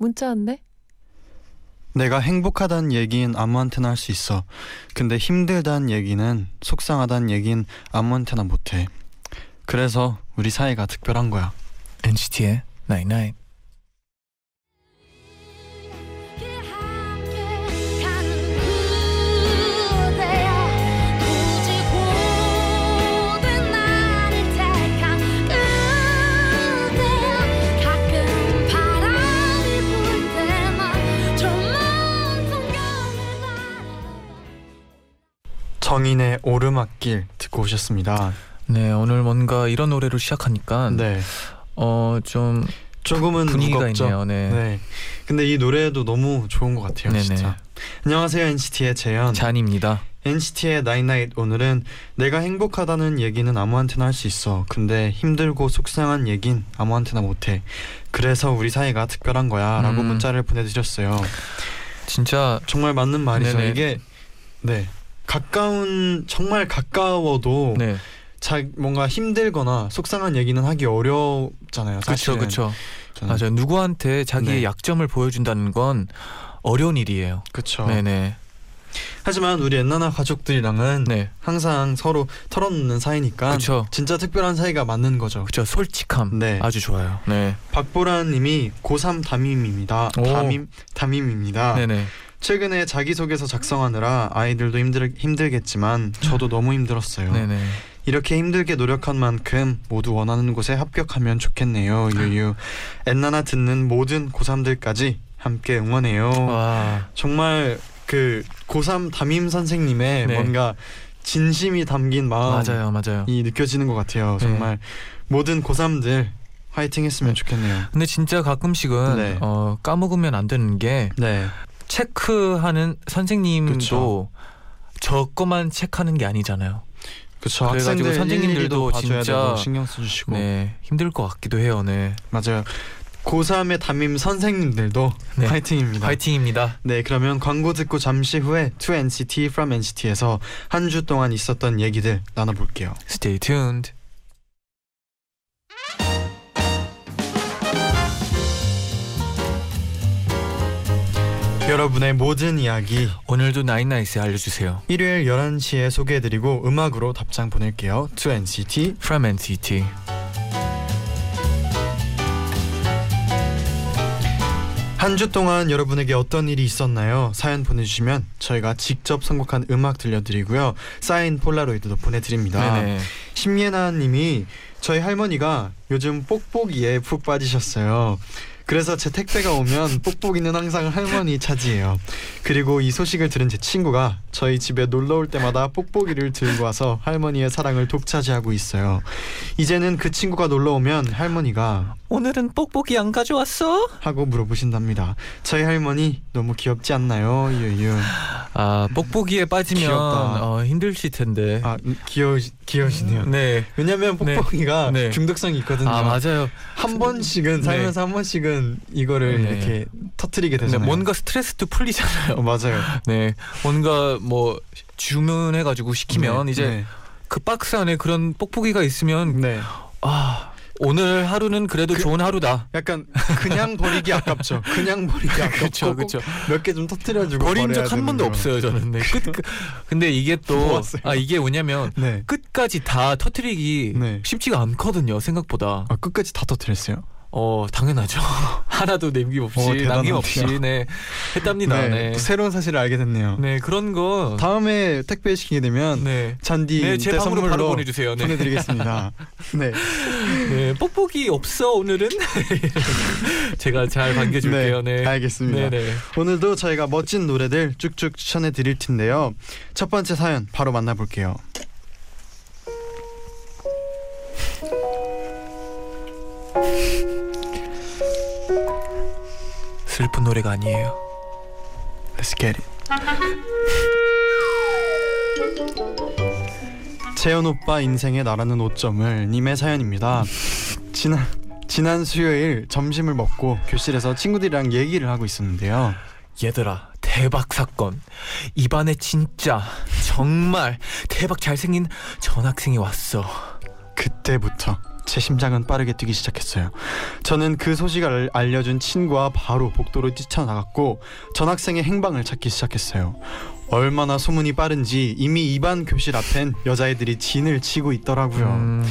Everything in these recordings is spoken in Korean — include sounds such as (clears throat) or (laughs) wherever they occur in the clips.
문자 왔네. 내가 행복하단 얘기는 아무한테나 할 수 있어. 근데 힘들단 얘기는 속상하단 얘기는 아무한테나 못해. 그래서 우리 사이가 특별한 거야. NCT의 Night Night. 함 정인의 오르막길 듣고 오셨습니다. 네, 오늘 뭔가 이런 노래로 시작하니까 네. 어 좀 조금은 분위기가 무겁죠. 있네요. 네. 네. 근데 이 노래도 너무 좋은 것 같아요, 네네. 진짜. 안녕하세요, NCT의 재현. 쟈니입니다. NCT의 night night 오늘은 내가 행복하다는 얘기는 아무한테나 할 수 있어. 근데 힘들고 속상한 얘긴 아무한테나 못해. 그래서 우리 사이가 특별한 거야라고 음. 문자를 보내드렸어요. 진짜 정말 맞는 말이죠. 네네. 이게 네 가까운 정말 가까워도 네. 자 뭔가 힘들거나 속상한 얘기는 하기 어렵잖아요. 그렇죠. 그렇죠. 맞아요. 누구한테 자기의 네. 약점을 보여준다는 건 어려운 일이에요. 그렇죠. 네, 네. 하지만 우리 엔나나 가족들이랑은 네. 항상 서로 털어놓는 사이니까 그렇죠. 진짜 특별한 사이가 맞는 거죠. 그렇죠. 솔직함. 네. 아주 좋아요. 네. 박보라 님이 고3 담임입니다. 오. 담임 담임입니다. 네, 네. 최근에 자기소개서 작성하느라 아이들도 힘들 힘들겠지만 저도 너무 힘들었어요. 네, 네. 이렇게 힘들게 노력한 만큼 모두 원하는 곳에 합격하면 좋겠네요. 유유. 엔나나 듣는 모든 고3들까지 함께 응원해요. 와. 정말 그 고3 담임 선생님의 네. 뭔가 진심이 담긴 마음이 맞아요. 맞아요. 느껴지는 것 같아요. 네. 정말 모든 고3들 화이팅 했으면 좋겠네요. 근데 진짜 가끔씩은 네. 어, 까먹으면 안 되는 게 네. 체크하는 선생님도 그쵸. 저 것만 체크하는 게 아니잖아요. 그렇죠. 학생들 선생님들도 진짜 신경 써주시고 네, 힘들 것 같기도 해요. 네. 맞아요. 고3의 담임 선생님들도 네. 화이팅입니다. 화이팅입니다. 네, 그러면 광고 듣고 잠시 후에 To NCT From NCT에서 한 주 동안 있었던 얘기들 나눠볼게요. Stay tuned. 여러분의 모든 이야기 오늘도 나인나이스에 알려주세요. 일요일 11시에 소개해드리고 음악으로 답장 보낼게요. To NCT From NCT. 한 주 동안 여러분에게 어떤 일이 있었나요? 사연 보내주시면 저희가 직접 선곡한 음악 들려드리고요. 사인 폴라로이드도 보내드립니다. 네네. 심예나 님이 저희 할머니가 요즘 뽁뽁이에 푹 빠지셨어요. 그래서 제 택배가 오면 뽁뽁이는 항상 할머니 차지해요. 그리고 이 소식을 들은 제 친구가 저희 집에 놀러 올 때마다 뽁뽁이를 들고 와서 할머니의 사랑을 독차지하고 있어요. 이제는 그 친구가 놀러 오면 할머니가 오늘은 뽁뽁이 안 가져왔어? 하고 물어보신답니다. 저희 할머니 너무 귀엽지 않나요? 유유. 아 뽁뽁이에 빠지면. 어, 힘들실 텐데. 아 귀여 귀여우시네요. 네. 왜냐면 네. 뽁뽁이가 네. 중독성이 있거든요. 아 맞아요. 한 번씩은 네. 살면서 한 번씩은 이거를 네. 이렇게 터트리게 네, 되잖아요. 뭔가 스트레스도 풀리잖아요. 어, 맞아요. (laughs) 네. 뭔가 뭐 주문해가지고 시키면 네, 이제 그 박스 안에 그런 뽁뽁이가 있으면 네. 네. 아 오늘 하루는 그래도 그- 좋은 하루다. 약간 그냥 버리기 아깝죠. (laughs) 그냥 버리기 아깝고 그렇죠, 그렇죠. 몇개 좀 터트려주고 버린 적 한 번도 거. 없어요 저는. 네. 끝, 끝. 근데 이게 또. (laughs) 아 이게 뭐냐면 네. 끝까지 다 터트리기 네. 쉽지가 않거든요 생각보다. 아, 끝까지 다 터트렸어요. 어 당연하죠. (laughs) 하나도 남김없이 어. 남김없이 네 했답니다. 네. 또 새로운 사실을 알게 됐네요. 네 그런 거. 다음에 택배 시키게 되면 네. 잔디 네, 제때 방으로 바로 보내주세요. 네. 보내드리겠습니다. (laughs) 네. 네, 뽁뽁이 없어 오늘은. (laughs) 제가 잘 반겨줄게요. 네. 알겠습니다. 네네. 오늘도 저희가 멋진 노래들 쭉쭉 추천해 드릴 텐데요. 첫 번째 사연 바로 만나볼게요. 슬픈 노래가 아니에요. Let's get it. 재현 오빠 인생에 나라는 5점을 님의 사연입니다. 지난 지난 수요일 점심을 먹고 교실에서 친구들이랑 얘기를 하고 있었는데요. 얘들아 대박 사건 입안에 진짜 정말 대박 잘생긴 전학생이 왔어 그때부터 제 심장은 빠르게 뛰기 시작했어요. 저는 그 소식을 알려준 친구와 바로 복도로 뛰쳐나갔고 전학생의 행방을 찾기 시작했어요. 얼마나 소문이 빠른지 이미 입안 교실 앞엔 여자애들이 진을 치고 있더라고요. 음,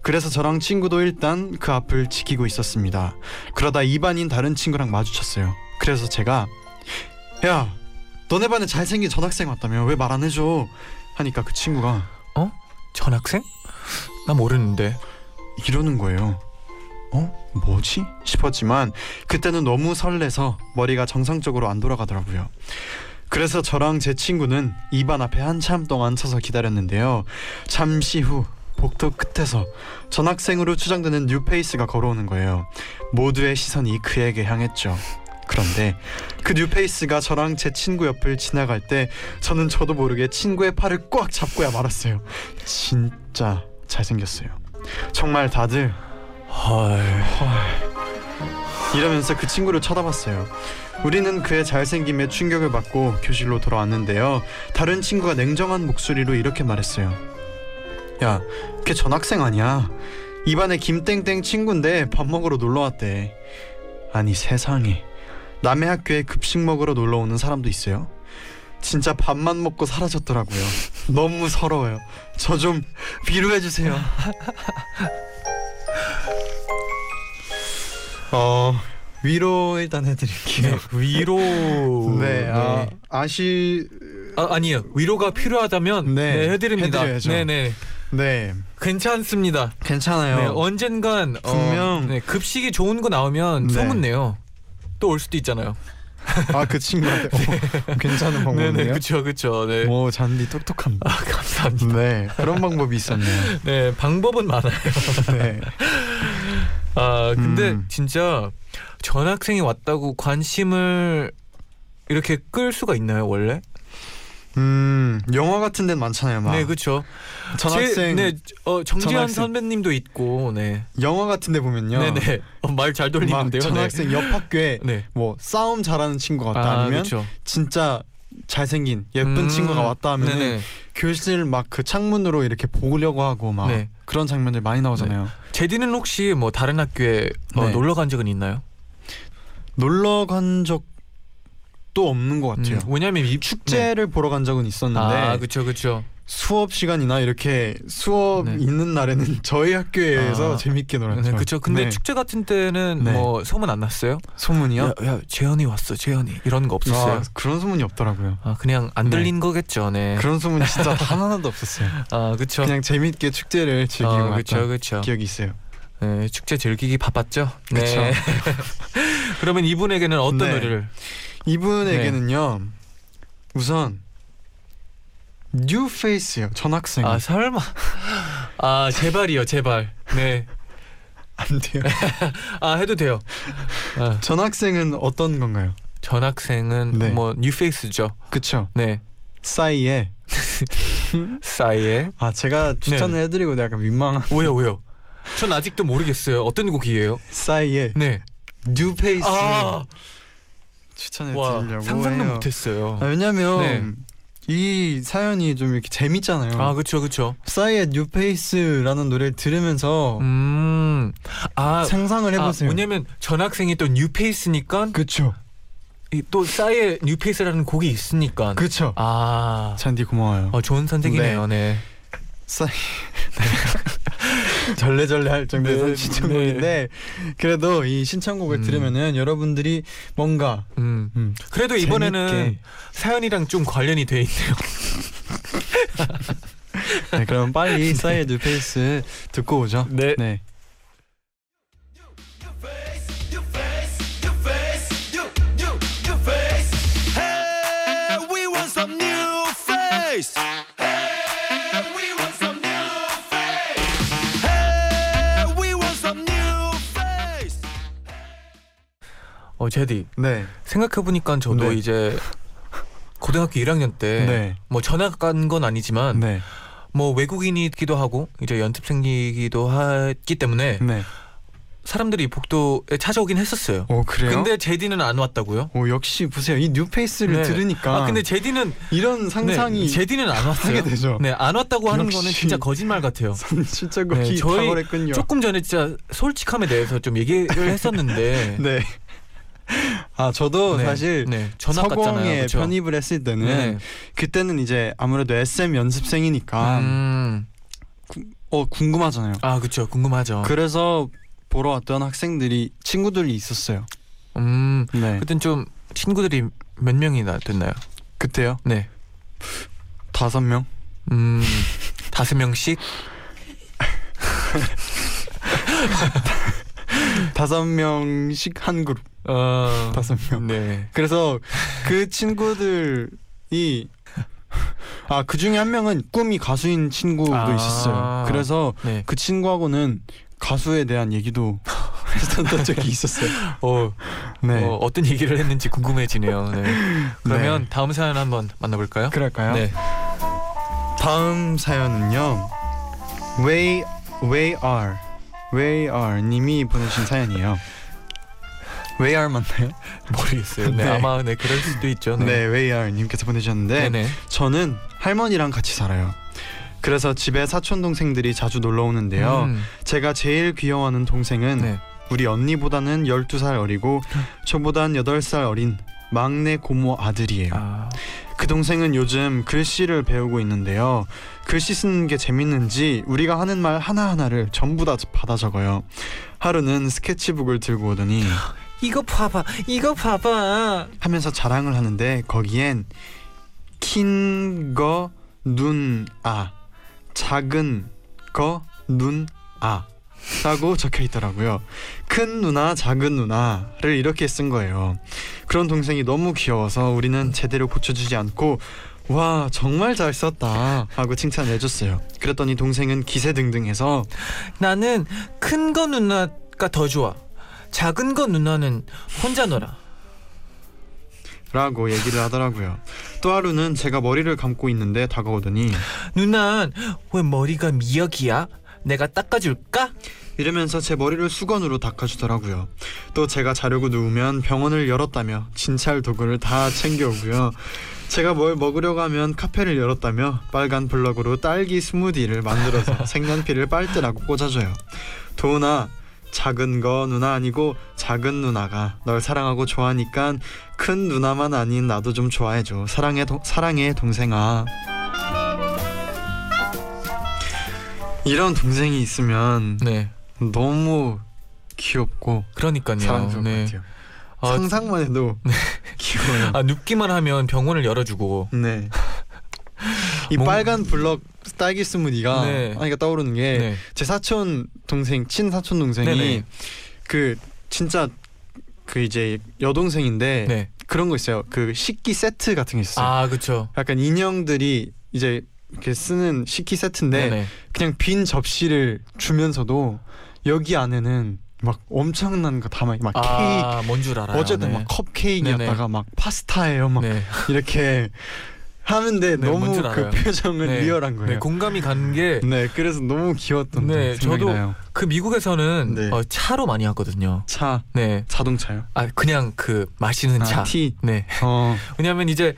그래서 저랑 친구도 일단 그 앞을 지키고 있었습니다. 그러다 입안인 다른 친구랑 마주쳤어요. 그래서 제가 야 너네 반에 잘생긴 전학생 왔다며 왜 말 안 해줘 하니까 그 친구가 전학생? 나 모르는데 이러는 거예요. 어? 뭐지? 싶었지만 그때는 너무 설레서 머리가 정상적으로 안 돌아가더라고요. 그래서 저랑 제 친구는 입안 앞에 한참 동안 서서 기다렸는데요. 잠시 후 복도 끝에서 전학생으로 추정되는 뉴페이스가 걸어오는 거예요. 모두의 시선이 그에게 향했죠. 그런데 그 뉴페이스가 저랑 제 친구 옆을 지나갈 때 저는 저도 모르게 친구의 팔을 꽉 잡고야 말았어요. 진짜 잘생겼어요. 정말 다들 헐 이러면서 그 친구를 쳐다봤어요. 우리는 그의 잘생김에 충격을 받고 교실로 돌아왔는데요. 다른 친구가 냉정한 목소리로 이렇게 말했어요. 야, 걔 전학생 아니야. 입안에 김땡땡 친구인데 밥 먹으러 놀러 왔대. 아니 세상에 남의 학교에 급식 먹으러 놀러 오는 사람도 있어요? 진짜 밥만 먹고 사라졌더라고요. 너무 서러워요. 저 좀 위로해 주세요. 어 위로 일단 해드릴게요. 네, 위로 (laughs) 네, 아, 아시 아, 아니에요 위로가 필요하다면 네, 네, 해드립니다 해드려야죠. 네네 네 괜찮습니다 괜찮아요. 네, 언젠간 분명- 어, 네, 급식이 좋은 거 나오면 네. 소문내요 또 올 수도 있잖아요 아 그 친구한테 (laughs) 어, 괜찮은 네네 방법이네요. 그쵸 그쵸 네오 잔디 똑똑합니다. 아, 감사합니다 네 그런 방법이 있었네요. 네 방법은 많아요 (laughs) 네. 아 근데 음. 진짜 전학생이 왔다고 관심을 이렇게 끌 수가 있나요 원래? 음 영화 같은 데는 많잖아요. 막 네 그렇죠. 전학생 네, 어, 전학생. 선배님도 있고, 네, 영화 같은 데 보면요. 네네, 어, 말잘막 돌리는데요. 전학생 옆 학교에 네, (laughs) 네. 뭐 싸움 잘하는 친구 같다 아, 그렇죠. 진짜 잘생긴 예쁜 음, 친구가 왔다 하면 은 네네. 교실 막 그 창문으로 이렇게 보려고 하고 막 네. 그런 장면들 많이 나오잖아요. 제디는 혹시 뭐 다른 학교에 어, 네. 놀러 간 적은 있나요? 놀러 간 적 도 없는 것 같아요. 음, 왜냐면 이 축제를 보러 간 적은 네. 있었는데 아, 그렇죠, 그렇죠. 수업 시간이나 이렇게 수업 네. 있는 날에는 (laughs) 저희 학교에서 아. 재밌게 놀았죠. 네, 그렇죠. 근데 네. 축제 같은 때는 네. 뭐 소문 안 났어요? 소문이요? 야, 야, 재현이 왔어, 재현이 이런 거 없었어요? 아, 그런 소문이 없더라고요. 아, 그냥 안 네. 들린 거겠죠, 네. 그런 소문이 진짜 (laughs) 단 하나도 없었어요. 아, 그렇죠. 그냥 재밌게 축제를 즐기고 아, 그렇죠, 그렇죠. 기억이 있어요. 네, 축제 즐기기 바빴죠. 네. 그쵸. (laughs) 그러면 이분에게는 어떤 네. 노래를? 이분에게는요. 우선 new face요. 전학생. 아 설마? 아 제발이요, 제발. 네. (laughs) 안 돼요. (laughs) 아 해도 돼요. 아, 전학생은 어떤 건가요? 전학생은 네. 뭐 new face죠. 그쵸. 네. 싸이에 (laughs) 싸이의 아 제가 추천을 해드리고 약간 민망한 왜요, 왜요? 전 아직도 모르겠어요. 어떤 곡이에요? 싸이에 네. new face 아, 추천해 와 드리려고 상상도 해요. 못했어요. 아, 왜냐면 네. 이 사연이 좀 이렇게 재밌잖아요. 아 그렇죠, 그렇죠. 싸이의 new face라는 노래를 들으면서 음, 아, 상상을 해보세요. 아 뭐냐면 전학생이 또 new face니까. 이또 싸이의 new face라는 곡이 있으니까. 그쵸. 아, 쟈니 고마워요. 어, 좋은 선택이네요. 네. 싸이 (laughs) 절레절레 할 정도의 네, 신청곡인데 그래도 이 신청곡을 음. 들으면은 여러분들이 뭔가 음. 음, 그래도 이번에는 재밌게. (laughs) 사연이랑 좀 관련이 돼 있네요. 네, 그럼 빨리 (laughs) 싸이의 뉴페이스 듣고 오죠. 네. 네. 어 제디 네. 생각해 보니까 저도 네. 이제 고등학교 1학년 때 네. 뭐 전학 간 건 아니지만 네. 뭐 외국인이기도 하고 이제 연습생이기도 했기 때문에 네. 사람들이 복도에 찾아오긴 했었어요. 오 그래요? 근데 제디는 안 왔다고요? 오 역시 보세요. 이 뉴페이스를 네. 들으니까 아 근데 제디는 이런 상상이 네, 제디는 안 왔어요. 되죠. 네, 안 왔다고 하는. 거는 진짜 거짓말 같아요. (laughs) 진짜 네, 저희 탁월했군요. 조금 전에 진짜 솔직함에 대해서 좀 얘기를 했었는데 (laughs) 네. 아 저도 네, 사실 네. 서공에 그쵸? 편입을 했을 때는 네. 그때는 이제 아무래도 SM 연습생이니까 음, 어 궁금하잖아요. 아 그렇죠. 궁금하죠. 그래서 보러 왔던 학생들이 친구들이 있었어요. 음, 네. 그땐 좀 친구들이 몇 명이나 됐나요? 그때요? 네, 다섯 명. 음, 다섯 명씩. (laughs) 다섯 명씩 한 그룹. 어, 다섯 명. 네. 그래서 그 친구들이 아 그 중에 한 명은 꿈이 가수인 친구도 아. 있었어요. 그래서 네. 그 친구하고는 가수에 대한 얘기도 (laughs) 했었던 적이 있었어요. 어, 네. 어, 어떤 얘기를 했는지 궁금해지네요. 네. 그러면 다음 사연 한번 만나볼까요? 그럴까요? 네. 다음 사연은요. Way Way R 님이 보내신 사연이에요. R 맞나요? (laughs) 모르겠어요. 네, 네. 아마 네 그럴 수도 있죠. 네, 네. Way R 님께서 보내셨는데 네. 네. 저는 할머니랑 같이 살아요. 그래서 집에 사촌 동생들이 자주 놀러 오는데요. 음, 제가 제일 귀여워하는 동생은 네. 우리 언니보다는 12살 어리고 저보단 8살 어린 막내 고모 아들이에요. 아, 그 동생은 요즘 글씨를 배우고 있는데요. 글씨 쓰는 게 재밌는지 우리가 하는 말 하나하나를 전부 다 받아 적어요. 하루는 스케치북을 들고 오더니 이거 봐봐, 이거 봐봐. 하면서 자랑을 하는데 거기엔 큰거눈 아 작은 거 눈 아 라고 적혀 있더라고요. 큰 누나, 작은 누나를 이렇게 쓴 거예요. 그런 동생이 너무 귀여워서 우리는 제대로 고쳐주지 않고 와 정말 잘 썼다 하고 칭찬해 줬어요. 그랬더니 동생은 기세등등해서 나는 큰 거 누나가 더 좋아. 작은 거 누나는 혼자 놀아. 라고 얘기를 하더라고요. 또 하루는 제가 머리를 감고 있는데 다가오더니 누난 왜 머리가 미역이야? 내가 닦아줄까? 이러면서 제 머리를 수건으로 닦아주더라고요. 또 제가 자려고 누우면 병원을 열었다며 진찰 도구를 다 챙겨오고요. 제가 뭘 먹으려고 하면 카페를 열었다며 빨간 블럭으로 딸기 스무디를 만들어서 (laughs) 색연필을 빨대라고 꽂아줘요. 도훈아 작은 거 누나 아니고 작은 누나가 널 사랑하고 좋아하니까 큰 누나만 아닌 나도 좀 좋아해줘. 사랑해 동, 사랑해 동생아. 이런 동생이 있으면 네. 너무 귀엽고 그러니까요. 사랑스러울 네. 것 같아요. 아, 상상만 해도 귀여워요. 아 눕기만 하면 병원을 열어주고. 네. (laughs) 이 뭔- 빨간 블럭 딸기 스무디가 네. 하니까 떠오르는 게제 네. 사촌 동생 친 사촌 동생이 네네. 그 진짜 그 이제 여동생인데 네. 그런 거 있어요. 그 식기 세트 같은 게 있어요. 아 그렇죠. 약간 인형들이 이제 이렇게 쓰는 식기 세트인데 네네. 그냥 빈 접시를 주면서도 여기 안에는 막 엄청난 거 담아 막 케이크 아, 뭔줄 알아요. 어쨌든 네. 막 컵케이크였다가. 막 파스타예요 막 네. 이렇게 하는데 네, 너무 뭔줄 그. 표정은 네. 리얼한 거예요. 네, 공감이 가는 게그 네, 그래서 너무 귀여웠던 네, 생각이 저도 나요. 미국에서는 네. 어, 차로 많이 하거든요. 차, 네. 자동차요. 아 그냥 그 마시는 차. 아, 티. 네. 어, 왜냐하면 이제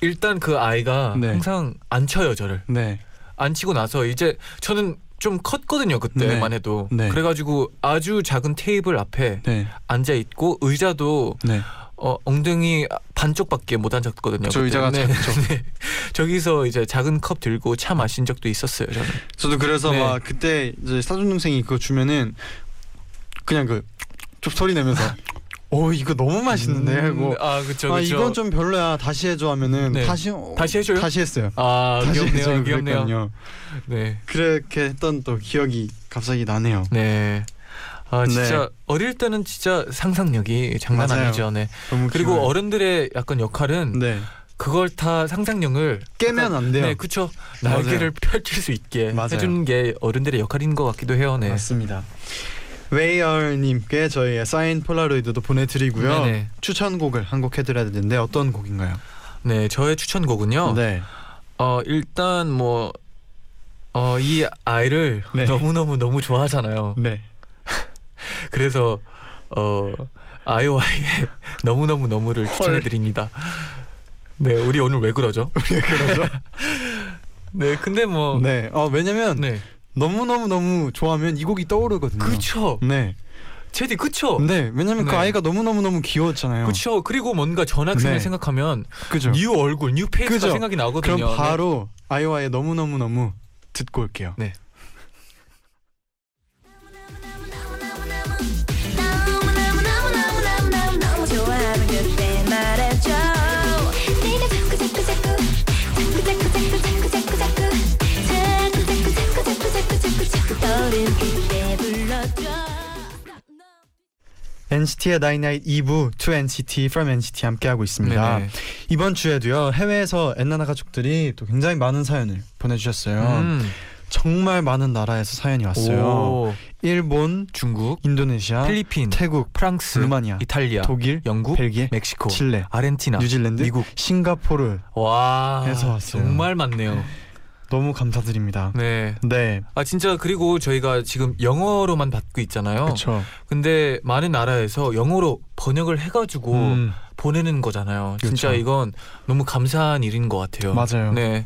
일단 그 아이가 네. 항상 안 쳐요 저를. 네, 안 치고 나서 이제 저는 좀 컸거든요 그때만 네. 해도. 네. 그래가지고 아주 작은 테이블 앞에 네, 앉아 있고 의자도 네. 어, 엉덩이 반쪽밖에 못 앉았거든요. 저. 의자가 네. (laughs) 네. 저기서 이제 작은 컵 들고 차 마신 적도 있었어요 저는. 저도 그래서 네. 막 그때 이제 사촌 동생이 그거 주면은 그냥 그 좀 소리 내면서 (laughs) 오 이거 너무 맛있는데 하고 음, 아 그쵸 그쵸. 아 이건 좀 별로야 다시 해줘 하면은 네. 다시 다시 해줘요? 다시 했어요. 아 다시 귀엽네요. 귀엽네요. 네. 그렇게 했던 또 기억이 갑자기 나네요. 네. 아 진짜 네. 어릴 때는 진짜 상상력이 장난 맞아요. 아니죠. 네. 그리고 귀여워요. 어른들의 약간 역할은 네 그걸 다 상상력을 깨면 안 돼요. 네, 그렇죠. 날개를 펼칠 수 있게 맞아요. 해주는 게 어른들의 역할인 것 같기도 해요. 네. 맞습니다. 웨이얼님께 저희의 사인 폴라로이드도 보내드리고요. 네네. 추천곡을 한 곡 해드려야 되는데 어떤 곡인가요? 네, 저의 추천곡은요. 네. 어 일단 뭐. 어, 이 아이를 네. 너무 너무 너무 좋아하잖아요. (laughs) 네. 그래서 어 아이오아이의 (laughs) 너무 너무 너무를 추천해 드립니다. 네, 우리 오늘 왜 그러죠? 왜 그러죠? (laughs) 네, 근데 뭐 네. 네. 어 왜냐면 너무 너무 너무 좋아하면 이 곡이 떠오르거든요. 그쵸. 네. 제디 그쵸. 네. 왜냐면 그 네. 아이가 너무 너무 너무 귀여웠잖아요. 그쵸. 그리고 뭔가 전학생을 네. 생각하면 그죠. 뉴 얼굴, 뉴 페이스가 그죠. 생각이 나거든요. 그럼 바로 아이와의 너무 너무 너무 듣고 올게요. 네. NCT의 나이나잇 2부 To NCT From NCT 함께 하고 있습니다. 네네. 이번 주에도요 해외에서 엔나나 가족들이 또 굉장히 많은 사연을 보내주셨어요. 음. 정말 많은 나라에서 사연이 왔어요. 오, 일본, 중국, 인도네시아, 필리핀, 태국, 프랑스, 루마니아, 이탈리아, 독일, 영국, 벨기에, 멕시코, 칠레, 아르헨티나, 뉴질랜드, 미국. 싱가포르 와, 해서 왔어요. 정말 많네요. 너무 감사드립니다. 네. 네, 아 진짜 그리고 저희가 지금 영어로만 받고 있잖아요. 그렇죠. 근데 많은 나라에서 영어로 번역을 해가지고 음, 보내는 거잖아요. 진짜 그쵸. 이건 너무 감사한 일인 것 같아요. 맞아요. 네.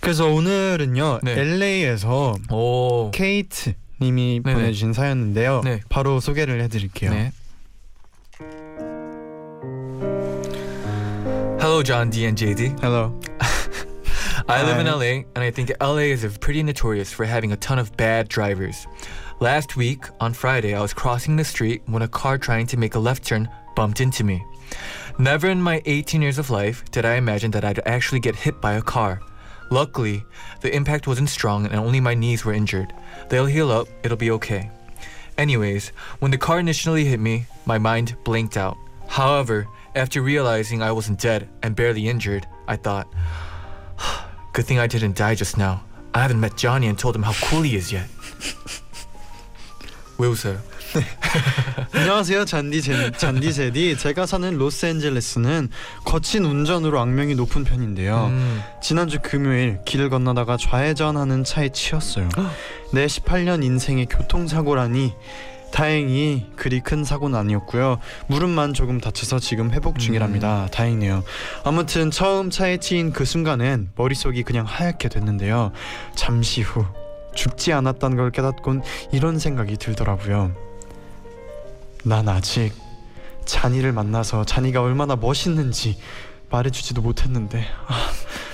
그래서 오늘은요 네. LA에서 오. 케이트 님이 네네. 보내주신 사연인데요. 네. 바로 소개를 해드릴게요. 네. Hello, John D and JD. Hello. I live in uh, LA, and I think LA is pretty notorious for having a ton of bad drivers. Last week, on Friday, I was crossing the street when a car trying to make a left turn bumped into me. Never in my 18 years of life did I imagine that I'd actually get hit by a car. Luckily, the impact wasn't strong and only my knees were injured. They'll heal up, it'll be okay. Anyways, when the car initially hit me, my mind blinked out. However, after realizing I wasn't dead and barely injured, I thought, (sighs) good thing I didn't die just now. I haven't met Johnny and told him how cool he is yet. 왜 웃어요? (laughs) 안녕하세요 잔디 제, 잔디 제디. 제가 사는 로스앤젤레스는 거친 운전으로 악명이 높은 편인데요. 음, 지난주 금요일 길을 건너다가 좌회전하는 차에 치였어요. 내 18년 인생의 교통사고라니 다행히 그리 큰 사고는 아니었고요. 무릎만 조금 다쳐서 지금 회복 중이랍니다. 다행이네요. 아무튼 처음 차에 치인 그 순간엔 머릿속이 그냥 하얗게 됐는데요. 잠시 후 죽지 않았다는 걸 깨닫곤 이런 생각이 들더라고요. 난 아직 잔이를 만나서 잔이가 얼마나 멋있는지 말해주지도 못했는데 아,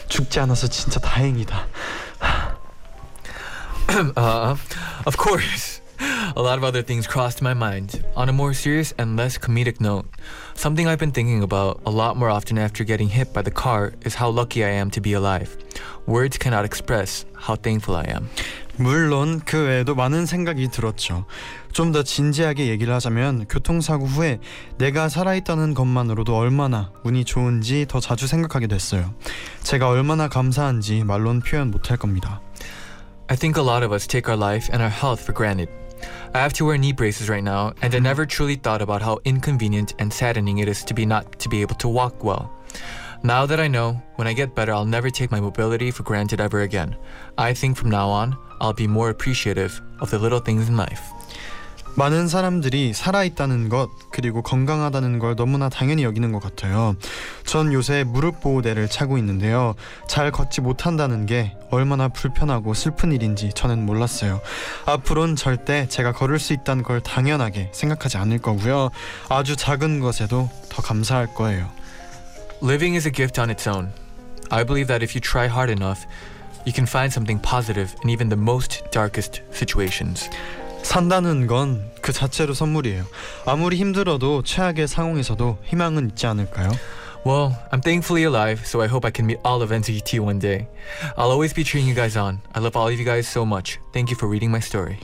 죽지 않아서 진짜 다행이다. uh, (clears throat) of course. A lot of other things crossed my mind. On a more serious and less comedic note, something I've been thinking about a lot more often after getting hit by the car is how lucky I am to be alive. Words cannot express how thankful I am. 물론 그 외에도 많은 생각이 들었죠. 좀 더 진지하게 얘기를 하자면 교통사고 후에 내가 살아있다는 것만으로도 얼마나 운이 좋은지 더 자주 생각하게 됐어요. 제가 얼마나 감사한지 말로는 표현 못할 겁니다. I think a lot of us take our life and our health for granted. I have to wear knee braces right now, and I never truly thought about how inconvenient and saddening it is to be not to be able to walk well. Now that I know, when I get better, I'll never take my mobility for granted ever again. I think from now on, I'll be more appreciative of the little things in life. 많은 사람들이 살아있다는 것 그리고 건강하다는 걸 너무나 당연히 여기는 것 같아요. 전 요새 무릎 보호대를 차고 있는데요. 잘 걷지 못한다는 게 얼마나 불편하고 슬픈 일인지 저는 몰랐어요. 앞으론 절대 제가 걸을 수 있다는 걸 당연하게 생각하지 않을 거고요. 아주 작은 것에도 더 감사할 거예요. Living is a gift on its own. I believe that if you try hard enough, you can find something positive in even the most darkest situations. 산다는 건 그 자체로 선물이에요. 아무리 힘들어도 최악의 상황에서도 희망은 있지 않을까요? Well, I'm thankfully alive, so I hope I can meet all of NCT one day. I'll always be cheering you guys on. I love all of you guys so much. Thank you for reading my story.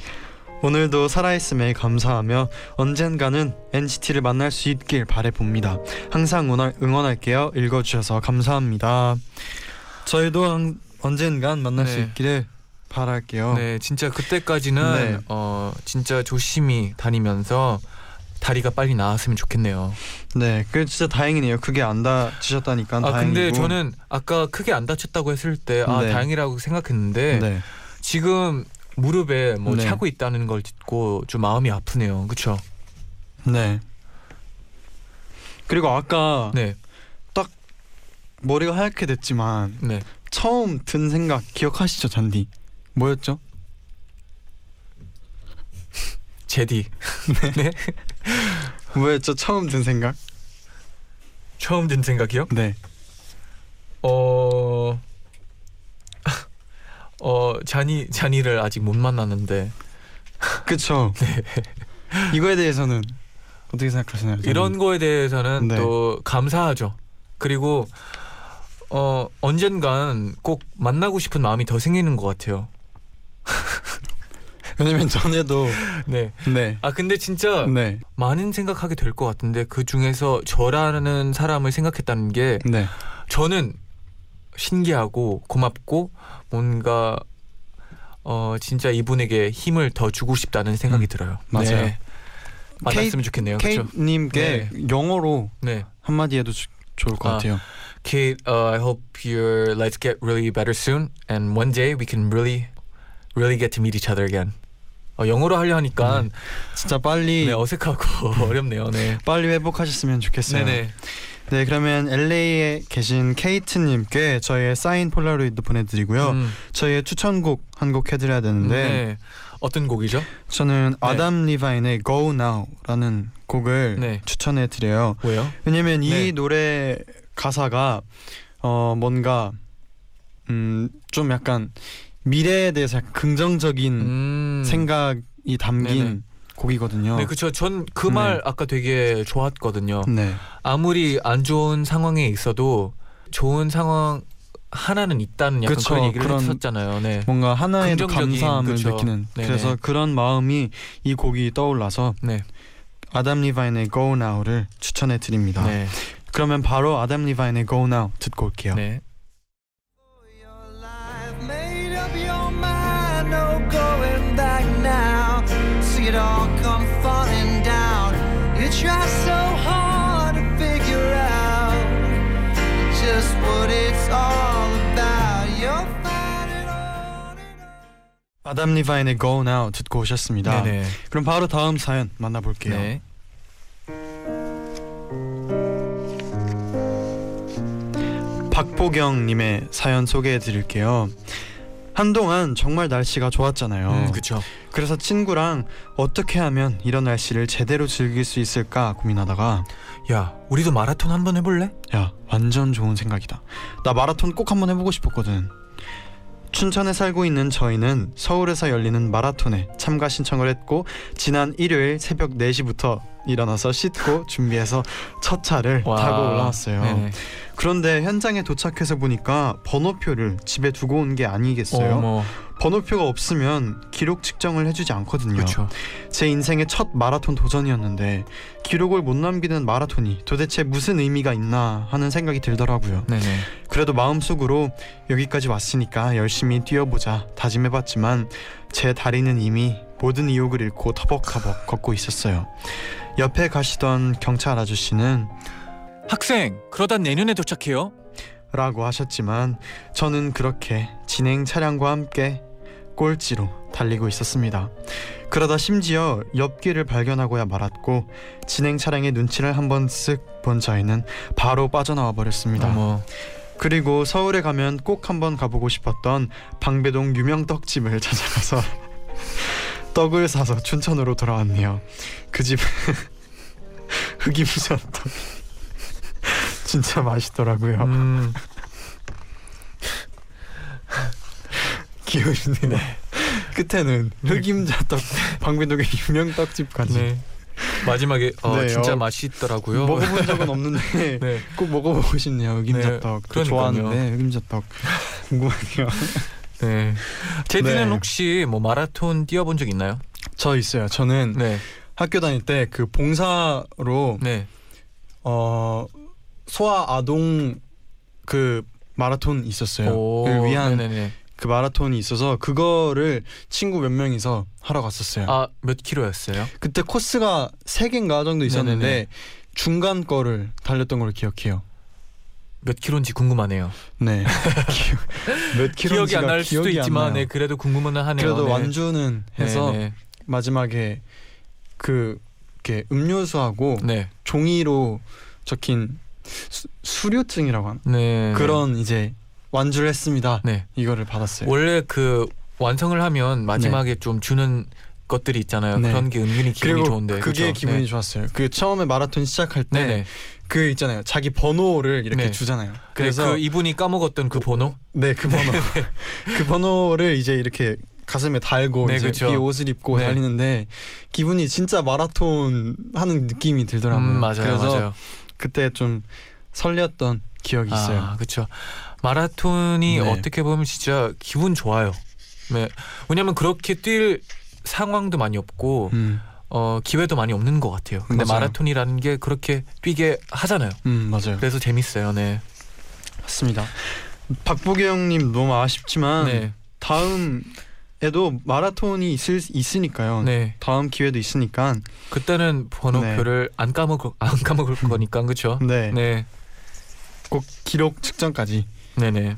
오늘도 살아있음에 감사하며 언젠가는 NCT를 만날 수 있길 바래봅니다. 항상 응원, 응원할게요. 읽어주셔서 감사합니다. 저희도 한- 언젠간 만날 수 네. 있기를 바랄게요. 네, 진짜 그때까지는 네. 어 진짜 조심히 다니면서 다리가 빨리 나았으면 좋겠네요. 네, 그 진짜 다행이네요. 그게 안 다치셨다니까 아 다행이고. 근데 저는 아까 크게 안 다쳤다고 했을 때 아 네. 다행이라고 생각했는데 네. 지금 무릎에 뭐 네. 차고 있다는 걸 듣고 좀 마음이 아프네요. 그렇죠? 네. 그리고 아까 네, 머리가 하얗게 됐지만 네. 처음 든 생각 기억하시죠, 잔디? 뭐였죠? 제디. 네. 뭐였죠? 처음 든 생각? 처음 든 생각이요? 네. 어. (laughs) 어 잔이 잔이를 아직 못 만났는데 그쵸. (laughs) 이거에 대해서는 어떻게 생각하시나요? 잔디? 이런 거에 대해서는 네. 또 감사하죠. 그리고 어 언젠간 꼭 만나고 싶은 마음이 더 생기는 것 같아요. 왜냐면 전에도 (laughs) 네. 네. 아 근데 진짜 네. 많은 생각하게 될 것 같은데 그 중에서 저라는 사람을 생각했다는 게 네. 저는 신기하고 고맙고 뭔가 어 진짜 이분에게 힘을 더 주고 싶다는 생각이 음, 들어요. 맞아요. 네. 만났으면 좋겠네요. 그렇죠? 케이 님께 영어로 네. 한마디 해도 주- 좋을 것 아. 같아요. Kate, uh, I hope your lives get really better soon, and one day we can really, really get to meet each other again. 어, 영어로 하려 하니까 진짜 빨리 네, 어색하고 (laughs) 어렵네요. 네. 빨리 회복하셨으면 좋겠어요. 네네. 네, 그러면 LA에 계신 케이트님께 저희의 사인 폴라로이드 보내드리고요. 음, 저희의 추천곡 한 곡 해드려야 되는데 네. 어떤 곡이죠? 저는 아담 리바인의 Go Now라는 곡을 네. 추천해드려요. 왜요? 왜냐면 이 네. 노래 가사가 어 뭔가 음좀 약간 미래에 대해서 약간 긍정적인 음. 생각이 담긴 네네. 곡이거든요. 네, 그렇죠. 전 그 말 아까 되게 좋았거든요. 네. 아무리 안 좋은 상황에 있어도 좋은 상황 하나는 있다는 약간 그쵸, 그런 얘기를 그런 했었잖아요. 네. 뭔가 긍정적인, 감사함을 그쵸. 느끼는 네네. 그래서 그런 마음이 이 곡이 떠올라서 네. 아담 리바인의 Go Now를 추천해 드립니다. 네. 그러면 바로 아담 리바인의 Go Now 듣고 올게요. 네. It all come falling down. You try so hard to figure out just what it's all about. You'll find it on and on. 아담 리바인의 Go Now 듣고 오셨습니다. 네네. 그럼 바로 다음 사연 만나볼게요. 네. 박보경님의 사연 소개해 드릴게요. 한동안 정말 날씨가 좋았잖아요. 음, 그렇죠. 그래서 친구랑 어떻게 하면 이런 날씨를 제대로 즐길 수 있을까 고민하다가 야, 우리도 마라톤 한번 해 볼래? 야 완전 좋은 생각이다. 나 마라톤 꼭 한번 해 보고 싶었거든. 춘천에 살고 있는 저희는 서울에서 열리는 마라톤에 참가 신청을 했고 지난 일요일 새벽 4시부터 일어나서 씻고 준비해서 첫 차를 와. 타고 올라왔어요. 네네. 그런데 현장에 도착해서 보니까 번호표를 집에 두고 온 게 아니겠어요? 어머, 번호표가 없으면 기록 측정을 해주지 않거든요. 그렇죠. 제 인생의 첫 마라톤 도전이었는데 기록을 못 남기는 마라톤이 도대체 무슨 의미가 있나 하는 생각이 들더라고요. 네네. 그래도 마음속으로 여기까지 왔으니까 열심히 뛰어보자 다짐해봤지만 제 다리는 이미 모든 이욕을 잃고 터벅터벅 걷고 있었어요. 옆에 가시던 경찰 아저씨는 학생, 그러다 내년에 도착해요. 라고 하셨지만 저는 그렇게 진행 차량과 함께 꼴찌로 달리고 있었습니다. 그러다 심지어 옆길을 발견하고야 말았고 진행 차량의 눈치를 한번 쓱 본 저희는 바로 빠져나와 버렸습니다. 어머, 그리고 서울에 가면 꼭 한번 가보고 싶었던 방배동 유명 떡집을 (laughs) 찾아가서 떡을 사서 춘천으로 돌아왔네요. 그집 (laughs) 흑임자 떡 (laughs) 진짜 맛있더라고요. 음, (laughs) 기울이네요. 끝에는 흑임자 떡 방배동의 유명 떡집까지 네. 마지막에 어, 네, 진짜 어, 맛있더라고요. 먹어본 적은 없는데 네. 꼭 먹어보고 싶네요. 흑임자떡 네, 또 좋아하는데. 흑임자떡 궁금하네요. 네. 제디는 네. 혹시 뭐 마라톤 뛰어본 적 있나요? 저 있어요. 저는 네. 학교 다닐 때 그 봉사로 네. 어 소아 아동 그 마라톤 있었어요. 오, 그 위한 네네네. 그 마라톤이 있어서 그거를 친구 몇 명이서 하러 갔었어요. 아 몇 킬로였어요? 그때 코스가 세 개인가 정도 있었는데 네네네. 중간 거를 달렸던 걸로 기억해요. 몇 킬로인지 궁금하네요. 네. (laughs) 기억, 몇 기억이 안 날 수도 기억이 안 있지만. 네, 그래도 궁금은 하네요. 그래도 네. 완주는 해서 네, 네. 마지막에 그 이렇게 음료수하고 네. 종이로 적힌 수, 수료증이라고 하나 네. 그런 이제 완주를 했습니다. 네. 이거를 받았어요. 원래 그 완성을 하면 마지막에 좀 주는 것들이 있잖아요. 네. 그런 게 은근히 기분이 좋은데. 그게 그쵸? 기분이 네. 좋았어요. 그 처음에 마라톤 시작할 때 네네. 그 있잖아요. 자기 번호를 이렇게 네. 주잖아요. 그래서 그래서 그 이분이 까먹었던 그 번호. 네, 그 번호. (laughs) 그 번호를 이제 이렇게 가슴에 달고 네, 이제 그쵸. 뒤에 옷을 입고 네. 달리는데 기분이 진짜 마라톤 하는 느낌이 들더라고요. 음, 맞아요, 그래서 맞아요. 그때 좀 설레었던 기억이 있어요. 아, 그렇죠. 마라톤이 네. 어떻게 보면 진짜 기분 좋아요. 네. 왜냐면 그렇게 뛸 상황도 많이 없고 음, 어, 기회도 많이 없는 것 같아요. 근데 맞아요. 마라톤이라는 게 그렇게 뛰게 하잖아요. 음 맞아요. 그래서 재밌어요. 네. 맞습니다. 박보경님 너무 아쉽지만 네. 다음 에도 마라톤이 있을 있으니까요. 네. 다음 기회도 있으니까 그때는 번호표를 안 까먹을 안 까먹을 거니까 그렇죠. 네, 네. 꼭 기록 측정까지 네, 네.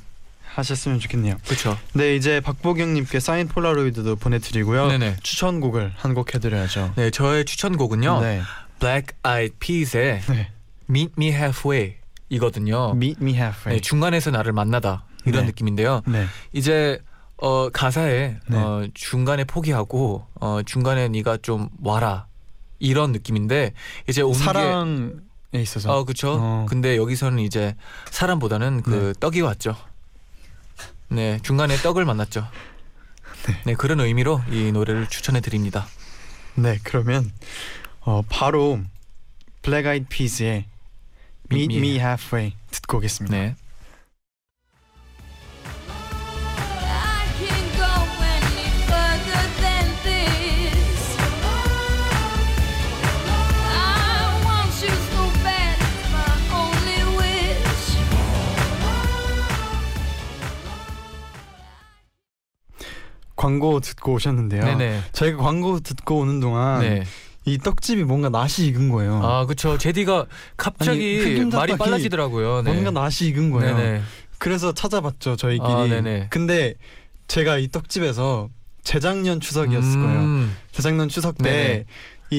하셨으면 좋겠네요. 그렇죠. 네 이제 박보경님께 사인 폴라로이드도 보내드리고요. 네, 네. 추천곡을 한 곡 해드려야죠. 네, 저의 추천곡은요. 네. Black Eyed Peas의 네. Meet Me Halfway 이거든요. Meet me halfway. 네, 중간에서 나를 만나다 이런 네. 느낌인데요. 네. 이제 어 가사에 네. 어 중간에 포기하고 어 중간에 네가 좀 와라 이런 느낌인데 이제 온 게- 사랑에 있어서. 어 그렇죠. 어. 근데 여기서는 이제 사람보다는 그 떡이 왔죠. 네 중간에 떡을 만났죠. 네. 그런 의미로 이 노래를 추천해 드립니다. 네 그러면 어 바로 Black Eyed Peas의 Meet Meet Me Me Halfway 듣고 오겠습니다. 네. 광고 듣고 오셨는데요. 네네. 저희가 광고 듣고 오는 동안 네. 이 떡집이 뭔가 낯이 익은 거예요. 아 그렇죠. 제디가 갑자기 아니, 말이 빨라지더라고요. 네. 뭔가 낯이 익은 거예요. 네네. 그래서 찾아봤죠 저희끼리. 아, 네네. 근데 제가 이 떡집에서 재작년 추석이었을 거예요. 음. 재작년 추석 때 네네.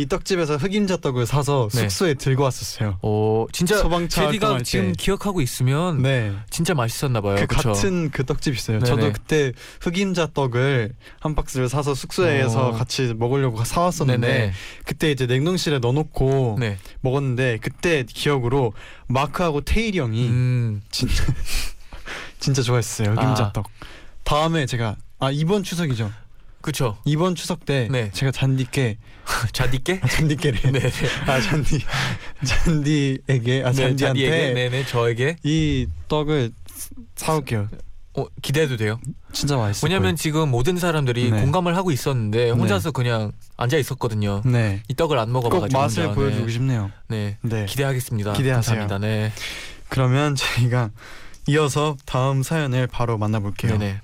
이 떡집에서 흑임자 떡을 사서 네. 숙소에 들고 왔었어요. 오 진짜 소방차 제디가 활동할 지금 때. 기억하고 있으면 네. 진짜 맛있었나 봐요. 그 그쵸? 같은 그 떡집 있어요. 네네. 저도 그때 흑임자 떡을 한 박스를 사서 숙소에서 어. 같이 먹으려고 사왔었는데 네네. 그때 이제 냉동실에 넣어놓고 네. 먹었는데 그때 기억으로 마크하고 테일이 형이 음. 진짜 (laughs) 진짜 좋아했어요 흑임자 아. 떡. 다음에 제가 아 이번 추석이죠. 그쵸. 이번 추석 때 네. 제가 잔디께 (laughs) 자디께? 아, 잔디께를 네. 아 잔디 잔디에게 아 네, 잔디한테 자디에게, 네네 저에게 이 떡을 사올게요. 어, 기대해도 돼요. 진짜 맛있어요. 왜냐면 지금 모든 사람들이 네. 공감을 하고 있었는데 혼자서 그냥 앉아 있었거든요. 네. 이 떡을 안꼭 먹어봐가지고 맛을 혼자. 보여주고 네. 싶네요. 네. 네. 기대하겠습니다. 기대하세요. 감사합니다. 네. 그러면 저희가 이어서 다음 사연을 바로 만나볼게요. 네네.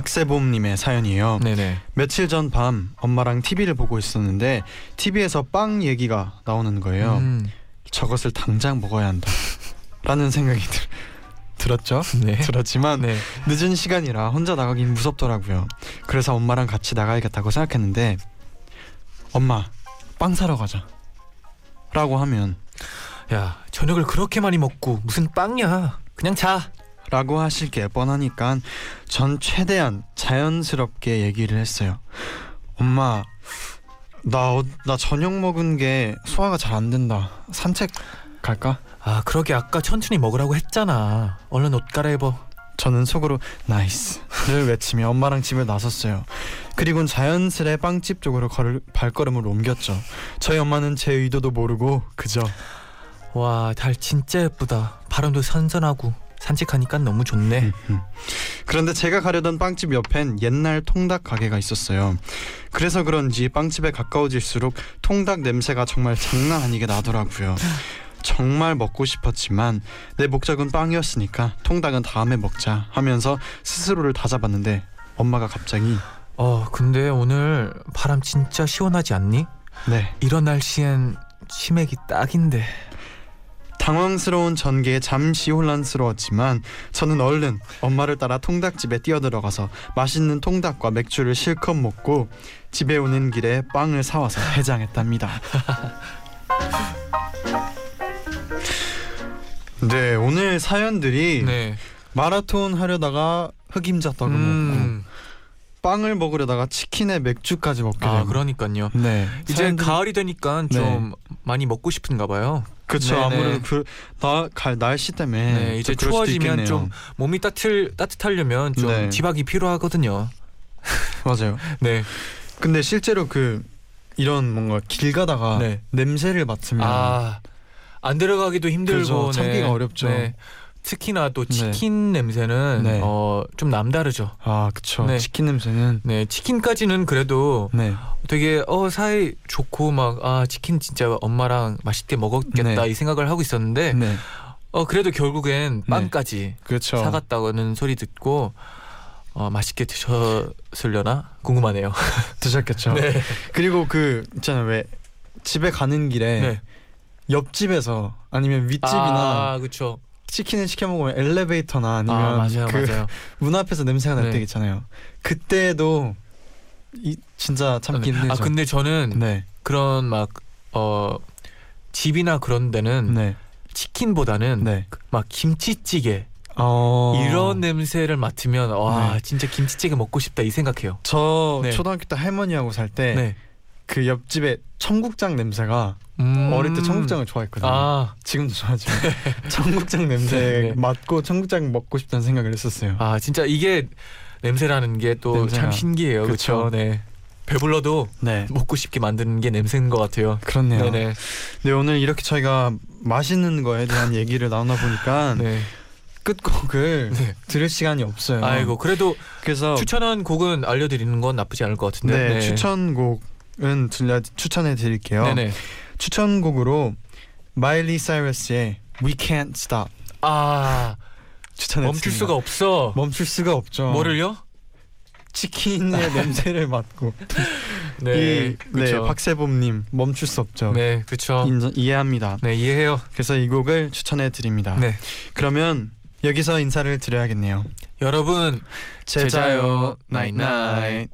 박세봄님의 사연이에요. 네네. 며칠 전 밤 엄마랑 TV를 보고 있었는데 TV에서 빵 얘기가 나오는 거예요. 음, 저것을 당장 먹어야 한다. 라는 생각이 들, 들었죠? 네. 들었지만 네. 늦은 시간이라 혼자 나가긴 무섭더라고요. 그래서 엄마랑 같이 나가야겠다고 생각했는데 엄마 빵 사러 가자. 라고 하면 야 저녁을 그렇게 많이 먹고 무슨 빵이야? 그냥 자. 라고 하실 게 뻔하니까 전 최대한 자연스럽게 얘기를 했어요. 엄마 나, 어- 나 저녁 먹은 게 소화가 잘 안 된다. 산책 갈까? 아 그러게 아까 천천히 먹으라고 했잖아. 얼른 옷 갈아입어. 저는 속으로 나이스를 외치며 엄마랑 집을 나섰어요. 그리곤 자연스레 빵집 쪽으로 걸, 발걸음을 옮겼죠. 저희 엄마는 제 의도도 모르고 그저 와 달 진짜 예쁘다. 바람도 선선하고 산책하니까 너무 좋네. 음. 그런데 제가 가려던 빵집 옆엔 옛날 통닭 가게가 있었어요. 그래서 그런지 빵집에 가까워질수록 통닭 냄새가 정말 장난 아니게 나더라고요. 정말 먹고 싶었지만 내 목적은 빵이었으니까 통닭은 다음에 먹자 하면서 스스로를 다잡았는데 엄마가 갑자기 어 근데 오늘 바람 진짜 시원하지 않니? 네 이런 날씨엔 치맥이 딱인데. 당황스러운 전개에 잠시 혼란스러웠지만 저는 얼른 엄마를 따라 통닭집에 뛰어들어가서 맛있는 통닭과 맥주를 실컷 먹고 집에 오는 길에 빵을 사와서 해장했답니다. (laughs) 네 오늘 사연들이 네. 마라톤 하려다가 흑임자 떡을 먹고 음. 빵을 먹으려다가 치킨에 맥주까지 먹게 아 되고 그러니까요. 네 이제 사연들이- 가을이 되니까 좀 많이 먹고 싶은가 봐요. 네네. 아무래도 그나갈 날씨 때문에 네, 이제 추워지면. 좀 몸이 따뜻 따뜻하려면 좀 네. 지박이 필요하거든요. (laughs) 맞아요. 네. 근데 실제로 그 이런 뭔가 길 가다가 네. 냄새를 맡으면 아, 안 들어가기도 힘들고 그죠, 참기가 어렵죠. 특히나 또 네. 치킨 냄새는 네. 어, 좀 남다르죠. 아 그쵸 네. 치킨 냄새는 네, 치킨까지는 그래도 네 되게 어 사이 좋고 막 아 치킨 진짜 엄마랑 맛있게 먹었겠다 네. 이 생각을 하고 있었는데 네어 그래도 결국엔 네. 빵까지 그렇죠 사갔다는 소리 듣고 어 맛있게 드셨으려나 궁금하네요. (laughs) 드셨겠죠 네. 그리고 그 있잖아요 왜 집에 가는 길에 네. 옆집에서 아니면 윗집이나 아. 치킨을 시켜 먹으면 엘리베이터나 아니면 아 맞아요 그 맞아요. (laughs) 문 앞에서 냄새가 날 네. 있잖아요 그때도 이 진짜 참기 힘들죠 아 근데 저는 네 그런 막 어 집이나 그런 데는 네. 치킨보다는 네. 막 김치찌개 어... 이런 냄새를 맡으면 와 네. 진짜 김치찌개 먹고 싶다 이 생각해요. 저 네. 초등학교 때 할머니하고 살 때 그 네. 옆집에 청국장 냄새가 음. 어릴 때 청국장을 좋아했거든요. 아, 지금도 좋아하지만 (laughs) (laughs) 청국장 냄새 네. 맡고 청국장 먹고 싶다는 생각을 했었어요. 아 진짜 이게 냄새라는 게 또 참. 신기해요. 그렇죠. 네. 배불러도 네. 먹고 싶게 만드는 게 냄새인 것 같아요. 그렇네요. 네네. 네 오늘 이렇게 저희가 맛있는 거에 대한 (laughs) 얘기를 나누다 보니까 네. 끝곡을 네. 들을 시간이 없어요. 아이고 그래도 그래서 추천한 곡은 알려드리는 건 나쁘지 않을 것 같은데. 네, 추천곡 은 들려 추천해 드릴게요. 네네. 추천곡으로 마일리 사이러스의 We Can't Stop 아 추천해 멈출 수가 없어. 멈출 수가 없죠. 뭐를요? 치킨의 (laughs) 냄새를 맡고 네. 이, 네. 박세범님 멈출 수 없죠. 네, 그렇죠. 이해합니다. 네, 이해해요. 그래서 이 곡을 추천해 드립니다. 네. 그러면 여기서 인사를 드려야겠네요. 여러분 제자요 나잇나잇